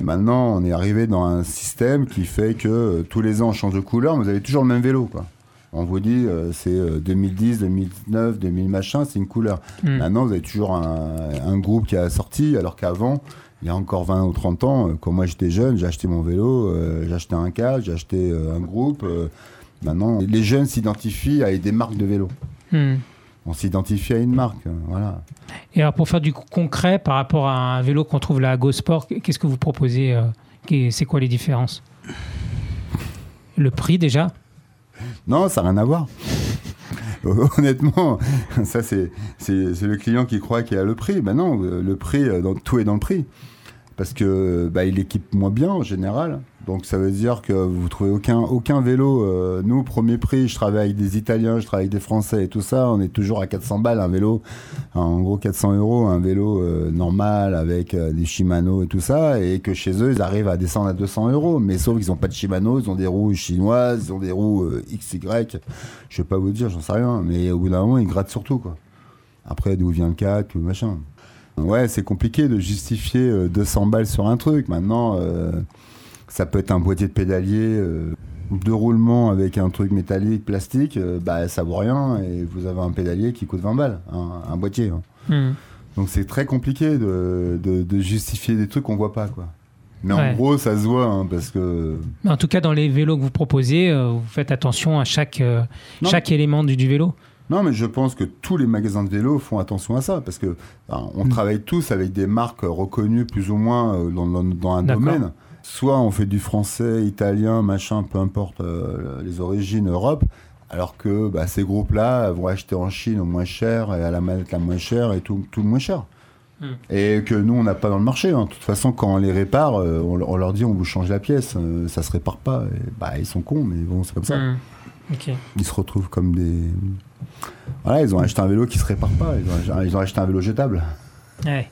Maintenant, on est arrivé dans un système qui fait que euh, tous les ans, on change de couleur, mais vous avez toujours le même vélo, quoi. On vous dit, euh, c'est euh, 2010, 2009, 2000 machin, c'est une couleur.
Hmm.
Maintenant, vous avez toujours un, un groupe qui a sorti, alors qu'avant, il y a encore 20 ou 30 ans, euh, quand moi j'étais jeune, j'ai acheté mon vélo, euh, j'ai acheté un cadre, j'ai acheté euh, un groupe. maintenant, les jeunes s'identifient à des marques de vélo.
Hmm.
On s'identifie à une marque, voilà.
Et alors, pour faire du concret par rapport à un vélo qu'on trouve là à Go Sport, qu'est-ce que vous proposez C'est quoi les différences? Le prix déjà?
Non, ça n'a rien à voir. Honnêtement, ça c'est le client qui croit qu'il a le prix. Ben non, le prix, euh, tout est dans le prix. Parce que bah, équipe moins bien en général. Donc ça veut dire que vous trouvez aucun, aucun vélo. euh, nous, premier prix, je travaille avec des Italiens, je travaille avec des Français et tout ça. On est toujours à 400 balles un vélo. En gros, 400 euros, un vélo euh, normal avec euh, des Shimano et tout ça. Et que chez eux, ils arrivent à descendre à 200 euros. Mais sauf qu'ils n'ont pas de Shimano, ils ont des roues chinoises, ils ont des roues XY. Je vais pas vous dire, j'en sais rien. Mais au bout d'un moment, ils grattent surtout. Quoi. Après, d'où vient le CAC, machin. Ouais, c'est compliqué de justifier euh, 200 balles sur un truc. Maintenant, euh, ça peut être un boîtier de pédalier, euh, deux roulements avec un truc métallique, plastique, euh, bah ça vaut rien et vous avez un pédalier qui coûte 20 balles, un, un boîtier. hein.
Hmm.
Donc c'est très compliqué de, de- de justifier des trucs qu'on voit pas, quoi. Mais
Ouais.
en gros, ça se voit, hein, parce que...
En tout cas, dans les vélos que vous proposez, euh, vous faites attention à chaque, euh, chaque élément du, du vélo.
Non, mais je pense que tous les magasins de vélos font attention à ça, parce que on
Mm.
travaille tous avec des marques reconnues plus ou moins euh, dans, dans- dans un domaine. Soit on fait du français, italien, machin, peu importe euh, les origines, Europe, alors que bah, ces groupes-là vont acheter en Chine au moins cher et à la manette la moins chère et tout, tout le moins cher.
Mm.
Et que nous, on n'a pas dans le marché. hein. De toute façon, quand on les répare, euh, on, on leur dit on vous change la pièce, euh, ça se répare pas. Et, bah, ils sont cons, mais bon, c'est comme ça
Hmm.
Ils se retrouvent comme des. Voilà, ils ont acheté un vélo qui se répare pas. Ils ont, ils ont acheté un vélo jetable.
Ouais.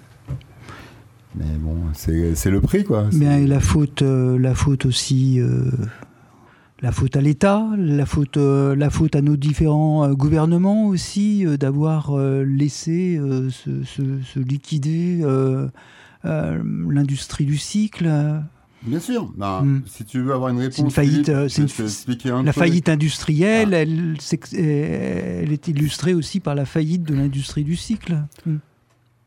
Mais bon, c'est c'est le prix, quoi.
Mais la faute, euh, la faute aussi, euh, la faute à l'État, la faute, euh, la faute à nos différents euh, gouvernements aussi euh, d'avoir laissé se, se- se liquider l'industrie du cycle.
Bien sûr. Ben,
Mm.
Si tu veux avoir une réponse,
C'est une faillite,
Philippe, je
c'est
vais
une-
te expliquer un
La faillite industrielle,
Ah.
elle, est illustrée aussi par la faillite de l'industrie du cycle. Mm.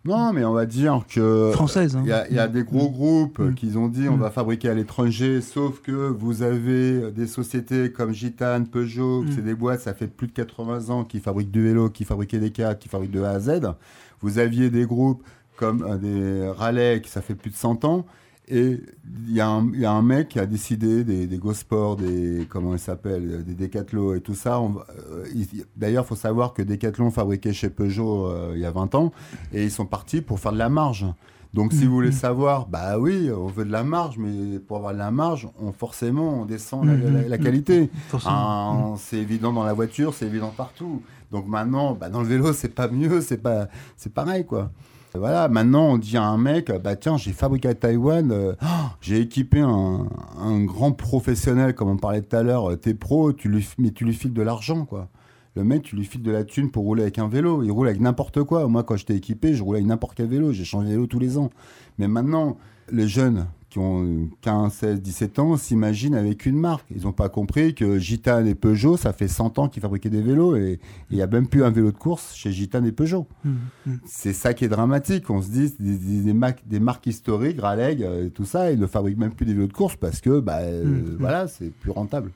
Non, mais on va dire que.
Française, hein.
Il y a, il y a des gros groupes
Mm.
qui ont dit on
Mm.
va fabriquer à l'étranger, sauf que vous avez des sociétés comme Gitane, Peugeot,
Mm.
c'est des boîtes, ça fait plus de 80 ans qui fabriquent du vélo, qui fabriquaient des cadres, qui fabriquent de A à Z. Vous aviez des groupes comme euh, des Raleigh, qui ça fait plus de 100 ans. Et il y, a un- il y a un mec qui a décidé, des, des Gosport, des, comment il s'appelle, des Decathlon et tout ça. euh, il- D'ailleurs, il faut savoir que Decathlon fabriquait chez Peugeot euh, il y a 20 ans et ils sont partis pour faire de la marge. Donc, si vous voulez savoir, bah oui, on veut de la marge, mais pour avoir de la marge, on, forcément, on descend la, la- la qualité. Ah, c'est évident dans la voiture, c'est évident partout. Donc maintenant, bah, dans le vélo, c'est pas mieux, c'est pas, c'est pareil quoi. Voilà, maintenant on dit à un mec, bah tiens, j'ai fabriqué à Taïwan, euh, oh, j'ai équipé un, un grand professionnel, comme on parlait tout à l'heure, euh, t'es pro, tu lui, mais tu lui files de l'argent quoi. Le mec, tu lui files de la thune pour rouler avec un vélo. Il roule avec n'importe quoi. Moi, quand j'étais équipé, je roulais avec n'importe quel vélo. J'ai changé de vélo tous les ans. Mais maintenant, les jeunes qui ont 15, 16, 17 ans s'imaginent avec une marque. Ils n'ont pas compris que Gitane et Peugeot, ça fait 100 ans qu'ils fabriquaient des vélos et il n'y a même plus un vélo de course chez Gitane et Peugeot.
Mm, mm.
C'est ça qui est dramatique. On se dit, des, des- des marques, des marques historiques, Raleigh, euh, et tout ça, ils ne fabriquent même plus des vélos de course parce que, bah, euh,
Mm,
voilà, c'est plus rentable.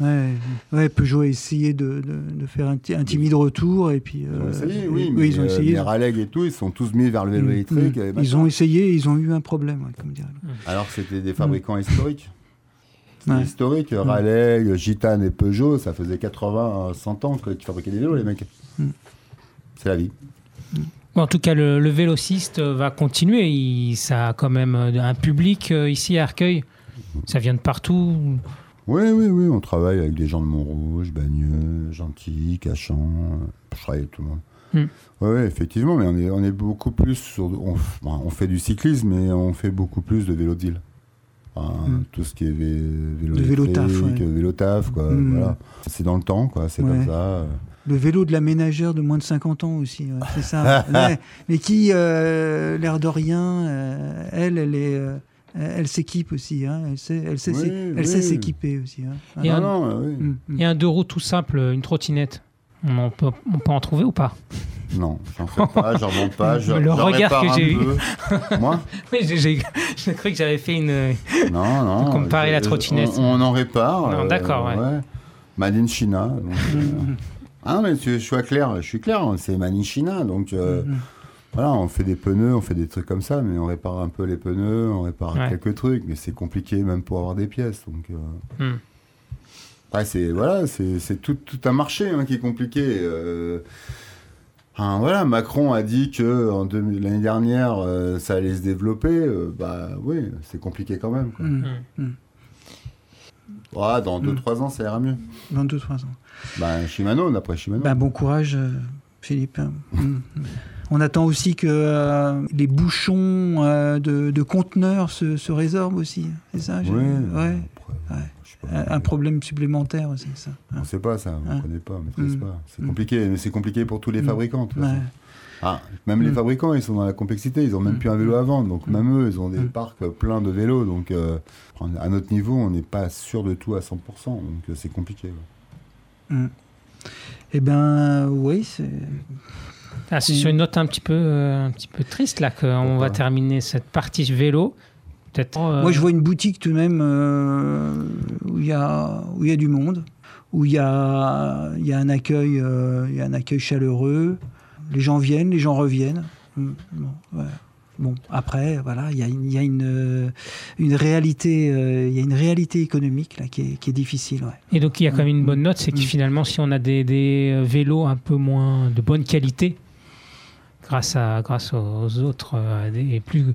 Ouais, ouais, Peugeot a essayé de, de- de faire un, ti- un timide retour et puis.
Ils ont
euh,
essayé,
et-
oui, mais
ils ont
euh,
essayé.
les Raleigh et tout, ils sont tous mis vers le vélo électrique.
mm.
et
Ils ont essayé, ils ont eu un problème, ouais, comme dirait. l'autre.
Alors que c'était des fabricants historiques.
Ouais.
Historiques, Raleigh, Gitane et Peugeot, ça faisait 80, 100 ans que- qu'ils fabriquaient des vélos, les mecs. C'est la vie.
Bon, en tout cas, le, le vélociste va continuer. Il- ça a quand même un public euh, ici à Arcueil. Ça vient de partout.
Oui, oui, oui, on travaille avec des gens de Montrouge, Bagneux, Gentil, Cachan. euh, Je travaille avec tout le monde.
Mm.
Oui, ouais, effectivement, mais on est, on est beaucoup plus sur. On, fait du cyclisme, mais on fait beaucoup plus de vélo de ville. Enfin,
Mm.
Tout ce qui est vé- vélo
De vélo taf, ouais.
vélo taf, quoi.
Mm.
Voilà. C'est dans le temps, quoi. C'est
Ouais.
comme ça. euh.
Le vélo de la ménagère de moins de 50 ans aussi, c'est ça. Mais qui, euh, l'air de rien, euh, elle, elle est. euh, elle s'équipe aussi, hein, elle sait, elle sait,
Oui,
s'é- elle
oui.
sait s'équiper aussi. hein.
Et
Ah
un-
non, euh, oui.
Mm, mm.
Et un deux roues tout simple, une trottinette. On, peut, on peut en trouver ou pas?
Non, j'en fais pas, j'en monte pas. je-
Le regard
répare
que
un
j'ai eu.
Moi?
Oui, j'ai, cru que j'avais fait une.
Non, non.
Comparer la trottinette.
On, on en répare.
Non, d'accord, ouais.
Made in China. donc, euh, Ah non, mais tu- je suis clair, je suis clair, c'est Made in China. Donc euh,
Mm,
voilà, on fait des pneus, on fait des trucs comme ça, mais on répare un peu les pneus, on répare
Ouais.
quelques trucs, mais c'est compliqué même pour avoir des pièces. Donc. euh,
Hmm.
Ouais, c'est voilà, c'est c'est tout, tout un marché hein, qui est compliqué. euh. Voilà, Macron a dit que en 2000 l'année dernière, euh, ça allait se développer. euh, bah oui, c'est compliqué quand même. quoi.
mm,
Hmm.
mm.
Ouais, dans
Mm.
2-3 ans, ça ira mieux.
22-3 ans.
Bah, Shimano, d'après Shimano.
Ben, bon courage, euh, Philippe. On attend aussi que euh, les bouchons euh, de, de conteneurs se, se résorbent aussi. C'est ça
Ouais,
ouais.
pas.
Un problème supplémentaire aussi, ça.
On ne sait pas ça, on ne connaît pas, on maîtrise
Mm.
pas. C'est
Mm.
compliqué, mais c'est compliqué pour tous les
Mm.
fabricants. de toute
Ouais.
façon. Ah, même les fabricants, ils sont dans la complexité, ils n'ont même plus un vélo à vendre, donc même eux, ils ont des parcs pleins de vélos, donc euh, à notre niveau, on n'est pas sûr de tout à 100%, donc c'est compliqué. ouais.
Eh ben, oui, c'est.
Ah, c'est sur une note un petit peu, euh, un petit peu triste là qu'on va terminer cette partie vélo. Peut-être. euh,
Moi, je vois une boutique tout de même euh, où il y a où il y a du monde, où il y a il y a un accueil euh, il y a un accueil chaleureux. Les gens viennent, les gens reviennent. Mm, Bon, ouais. Bon, après, voilà, il y a y a une, euh, une réalité, euh, il y a une réalité économique là qui est, qui est difficile. Ouais.
Et donc il y a quand même une bonne note, c'est que
Mm.
finalement si on a des, des vélos un peu moins de bonne qualité, grâce, à, grâce aux autres, euh, des plus,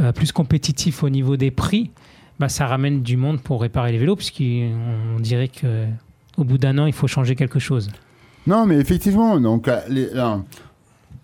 euh, plus compétitifs au niveau des prix, bah, ça ramène du monde pour réparer les vélos, puisqu'on dirait que au bout d'un an il faut changer quelque chose.
Non, mais effectivement, donc là, les- là,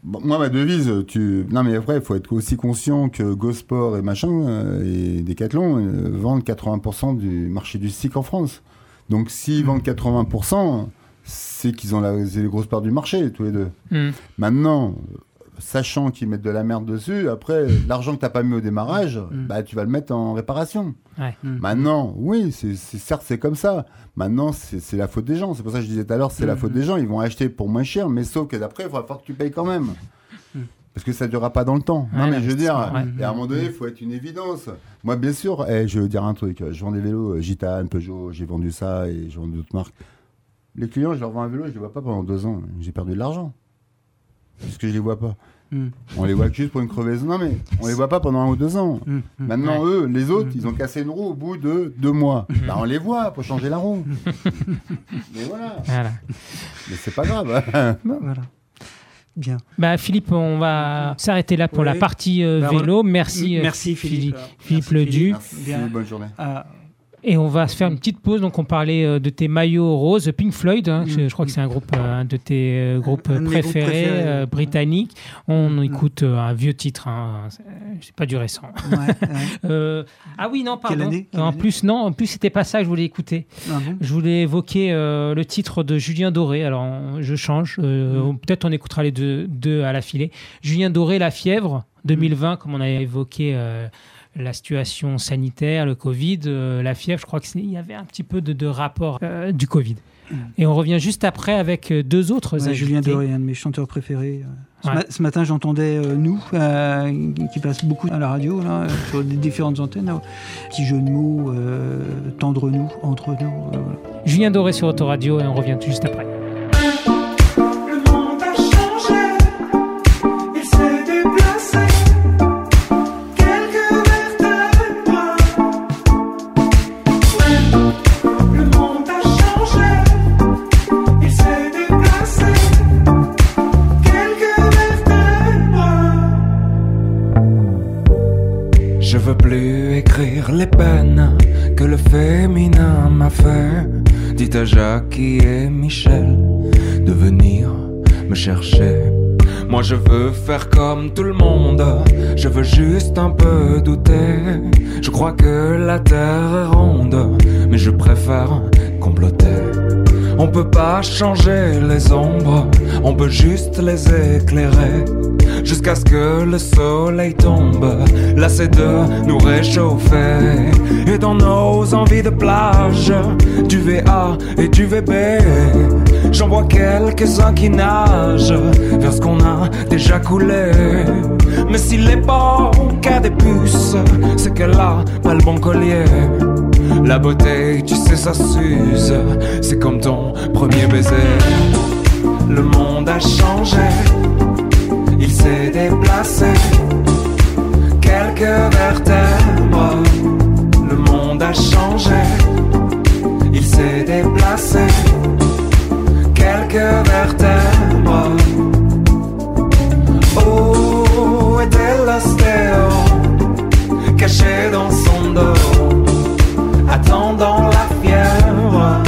bon, moi ma devise, tu, non mais après, il faut être aussi conscient que Gosport et machin euh, et Decathlon euh, vendent 80% du marché du cycle en France. Donc s'ils vendent 80%, c'est qu'ils ont la, les grosses parts du marché tous les deux.
Mm.
Maintenant, euh, sachant qu'ils mettent de la merde dessus, après l'argent que t'as pas mis au démarrage,
Mm.
bah tu vas le mettre en réparation.
Ouais.
Mm.
Maintenant, oui, c'est certes c'est comme ça. Maintenant, c'est la faute des gens. C'est pour ça que je disais tout à l'heure, c'est la faute des gens. Ils vont acheter pour moins cher, mais sauf que d'après, il va falloir que tu payes quand même. Parce que ça ne durera pas dans le temps. non, mais je veux dire,
l'investissement, ouais.
et à un moment donné, il faut être une évidence. Moi, bien sûr, eh, je veux dire un truc. Je vends des vélos, euh, Gitane, Peugeot, j'ai vendu ça et j'ai vendu d'autres marques. Les clients, je leur vends un vélo, je ne les vois pas pendant deux ans. J'ai perdu de l'argent. Parce que je les vois pas.
Mm.
On les voit juste pour une crevaison. Non, mais on les voit pas pendant un ou deux ans.
Mm, mm.
Maintenant, eux, les autres, ils ont cassé une roue au bout de deux mois. Bah, on les voit pour changer la roue. mais voilà.
Voilà.
Mais c'est pas grave. hein.
Voilà. Bien.
Bah, Philippe, on va s'arrêter là pour
Oui.
la partie euh,
Bah,
vélo. Merci, euh,
Merci Philippe.
Philippe
Merci,
Ledu.
Merci,
Bien.
bonne journée.
Ah,
Et on va se faire une petite pause. Donc, on parlait euh, de tes maillots roses, Pink Floyd. hein, je, je crois que c'est un groupe, euh, un de tes euh, groupes
Un
préférés,
préférés.
euh, britanniques. On
Mm.
écoute euh, un vieux titre. Hein, c'est pas du récent.
ouais, ouais.
Euh, ah oui, non, pardon.
Quelle année? Quelle
en plus, non, en plus, c'était pas ça que je voulais écouter.
Ah bon?
Je voulais évoquer le titre de Julien Doré. Alors, on- je change.
Mm.
Peut-être on écoutera les deux, deux à la filée. Julien Doré, La fièvre, 2020, comme on a évoqué la situation sanitaire, le Covid, euh, la fièvre, je crois qu'il y avait un petit peu de, de rapport euh, du Covid. Et on revient juste après avec euh, deux autres.
Ouais, Julien. Doré, un de mes chanteurs préférés. Ce,
Ouais.
ma- ce matin, j'entendais euh, Nous, qui passe beaucoup à la radio, là, sur des différentes antennes. là. Petit jeu de mots, tendre nous, entre nous. voilà.
Julien Doré sur Autoradio et on revient juste après.
À et Michel de venir me chercher. Moi je veux faire comme tout le monde, je veux juste un peu douter. Je crois que la terre est ronde, mais je préfère comploter. On peut pas changer les ombres, on peut juste les éclairer. Jusqu'à ce que le soleil tombe, lassé de nous réchauffer. Et dans nos envies de plage, du VA et du VB, j'en vois quelques-uns qui nagent vers ce qu'on a déjà coulé. Mais s'il est pas qu'à des puces, c'est qu'elle a pas le bon collier. La beauté, tu sais, ça s'use, c'est comme ton premier baiser. Le monde a changé, il s'est déplacé. Quelques vertèbres, le monde a changé, il s'est déplacé. Quelques vertèbres. Oh, était l'ostéo, caché dans son dos, attendant la fièvre?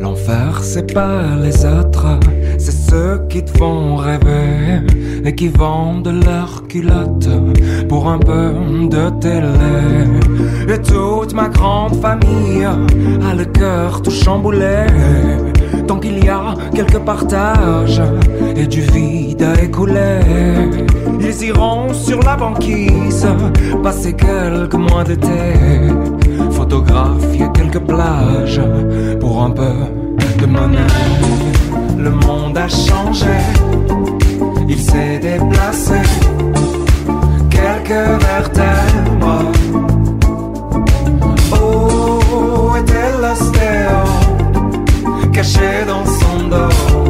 L'enfer, c'est pas qui vendent leurs culottes pour un peu de télé. Et toute ma grande famille a le cœur tout chamboulé. Tant qu'il y a quelques partages et du vide à écouler, ils iront sur la banquise passer quelques mois d'été photographier quelques plages pour un peu de monnaie. Le monde a changé, il s'est déplacé. Quelques vertèbres. Oh, était l'ostéo, caché dans son dos,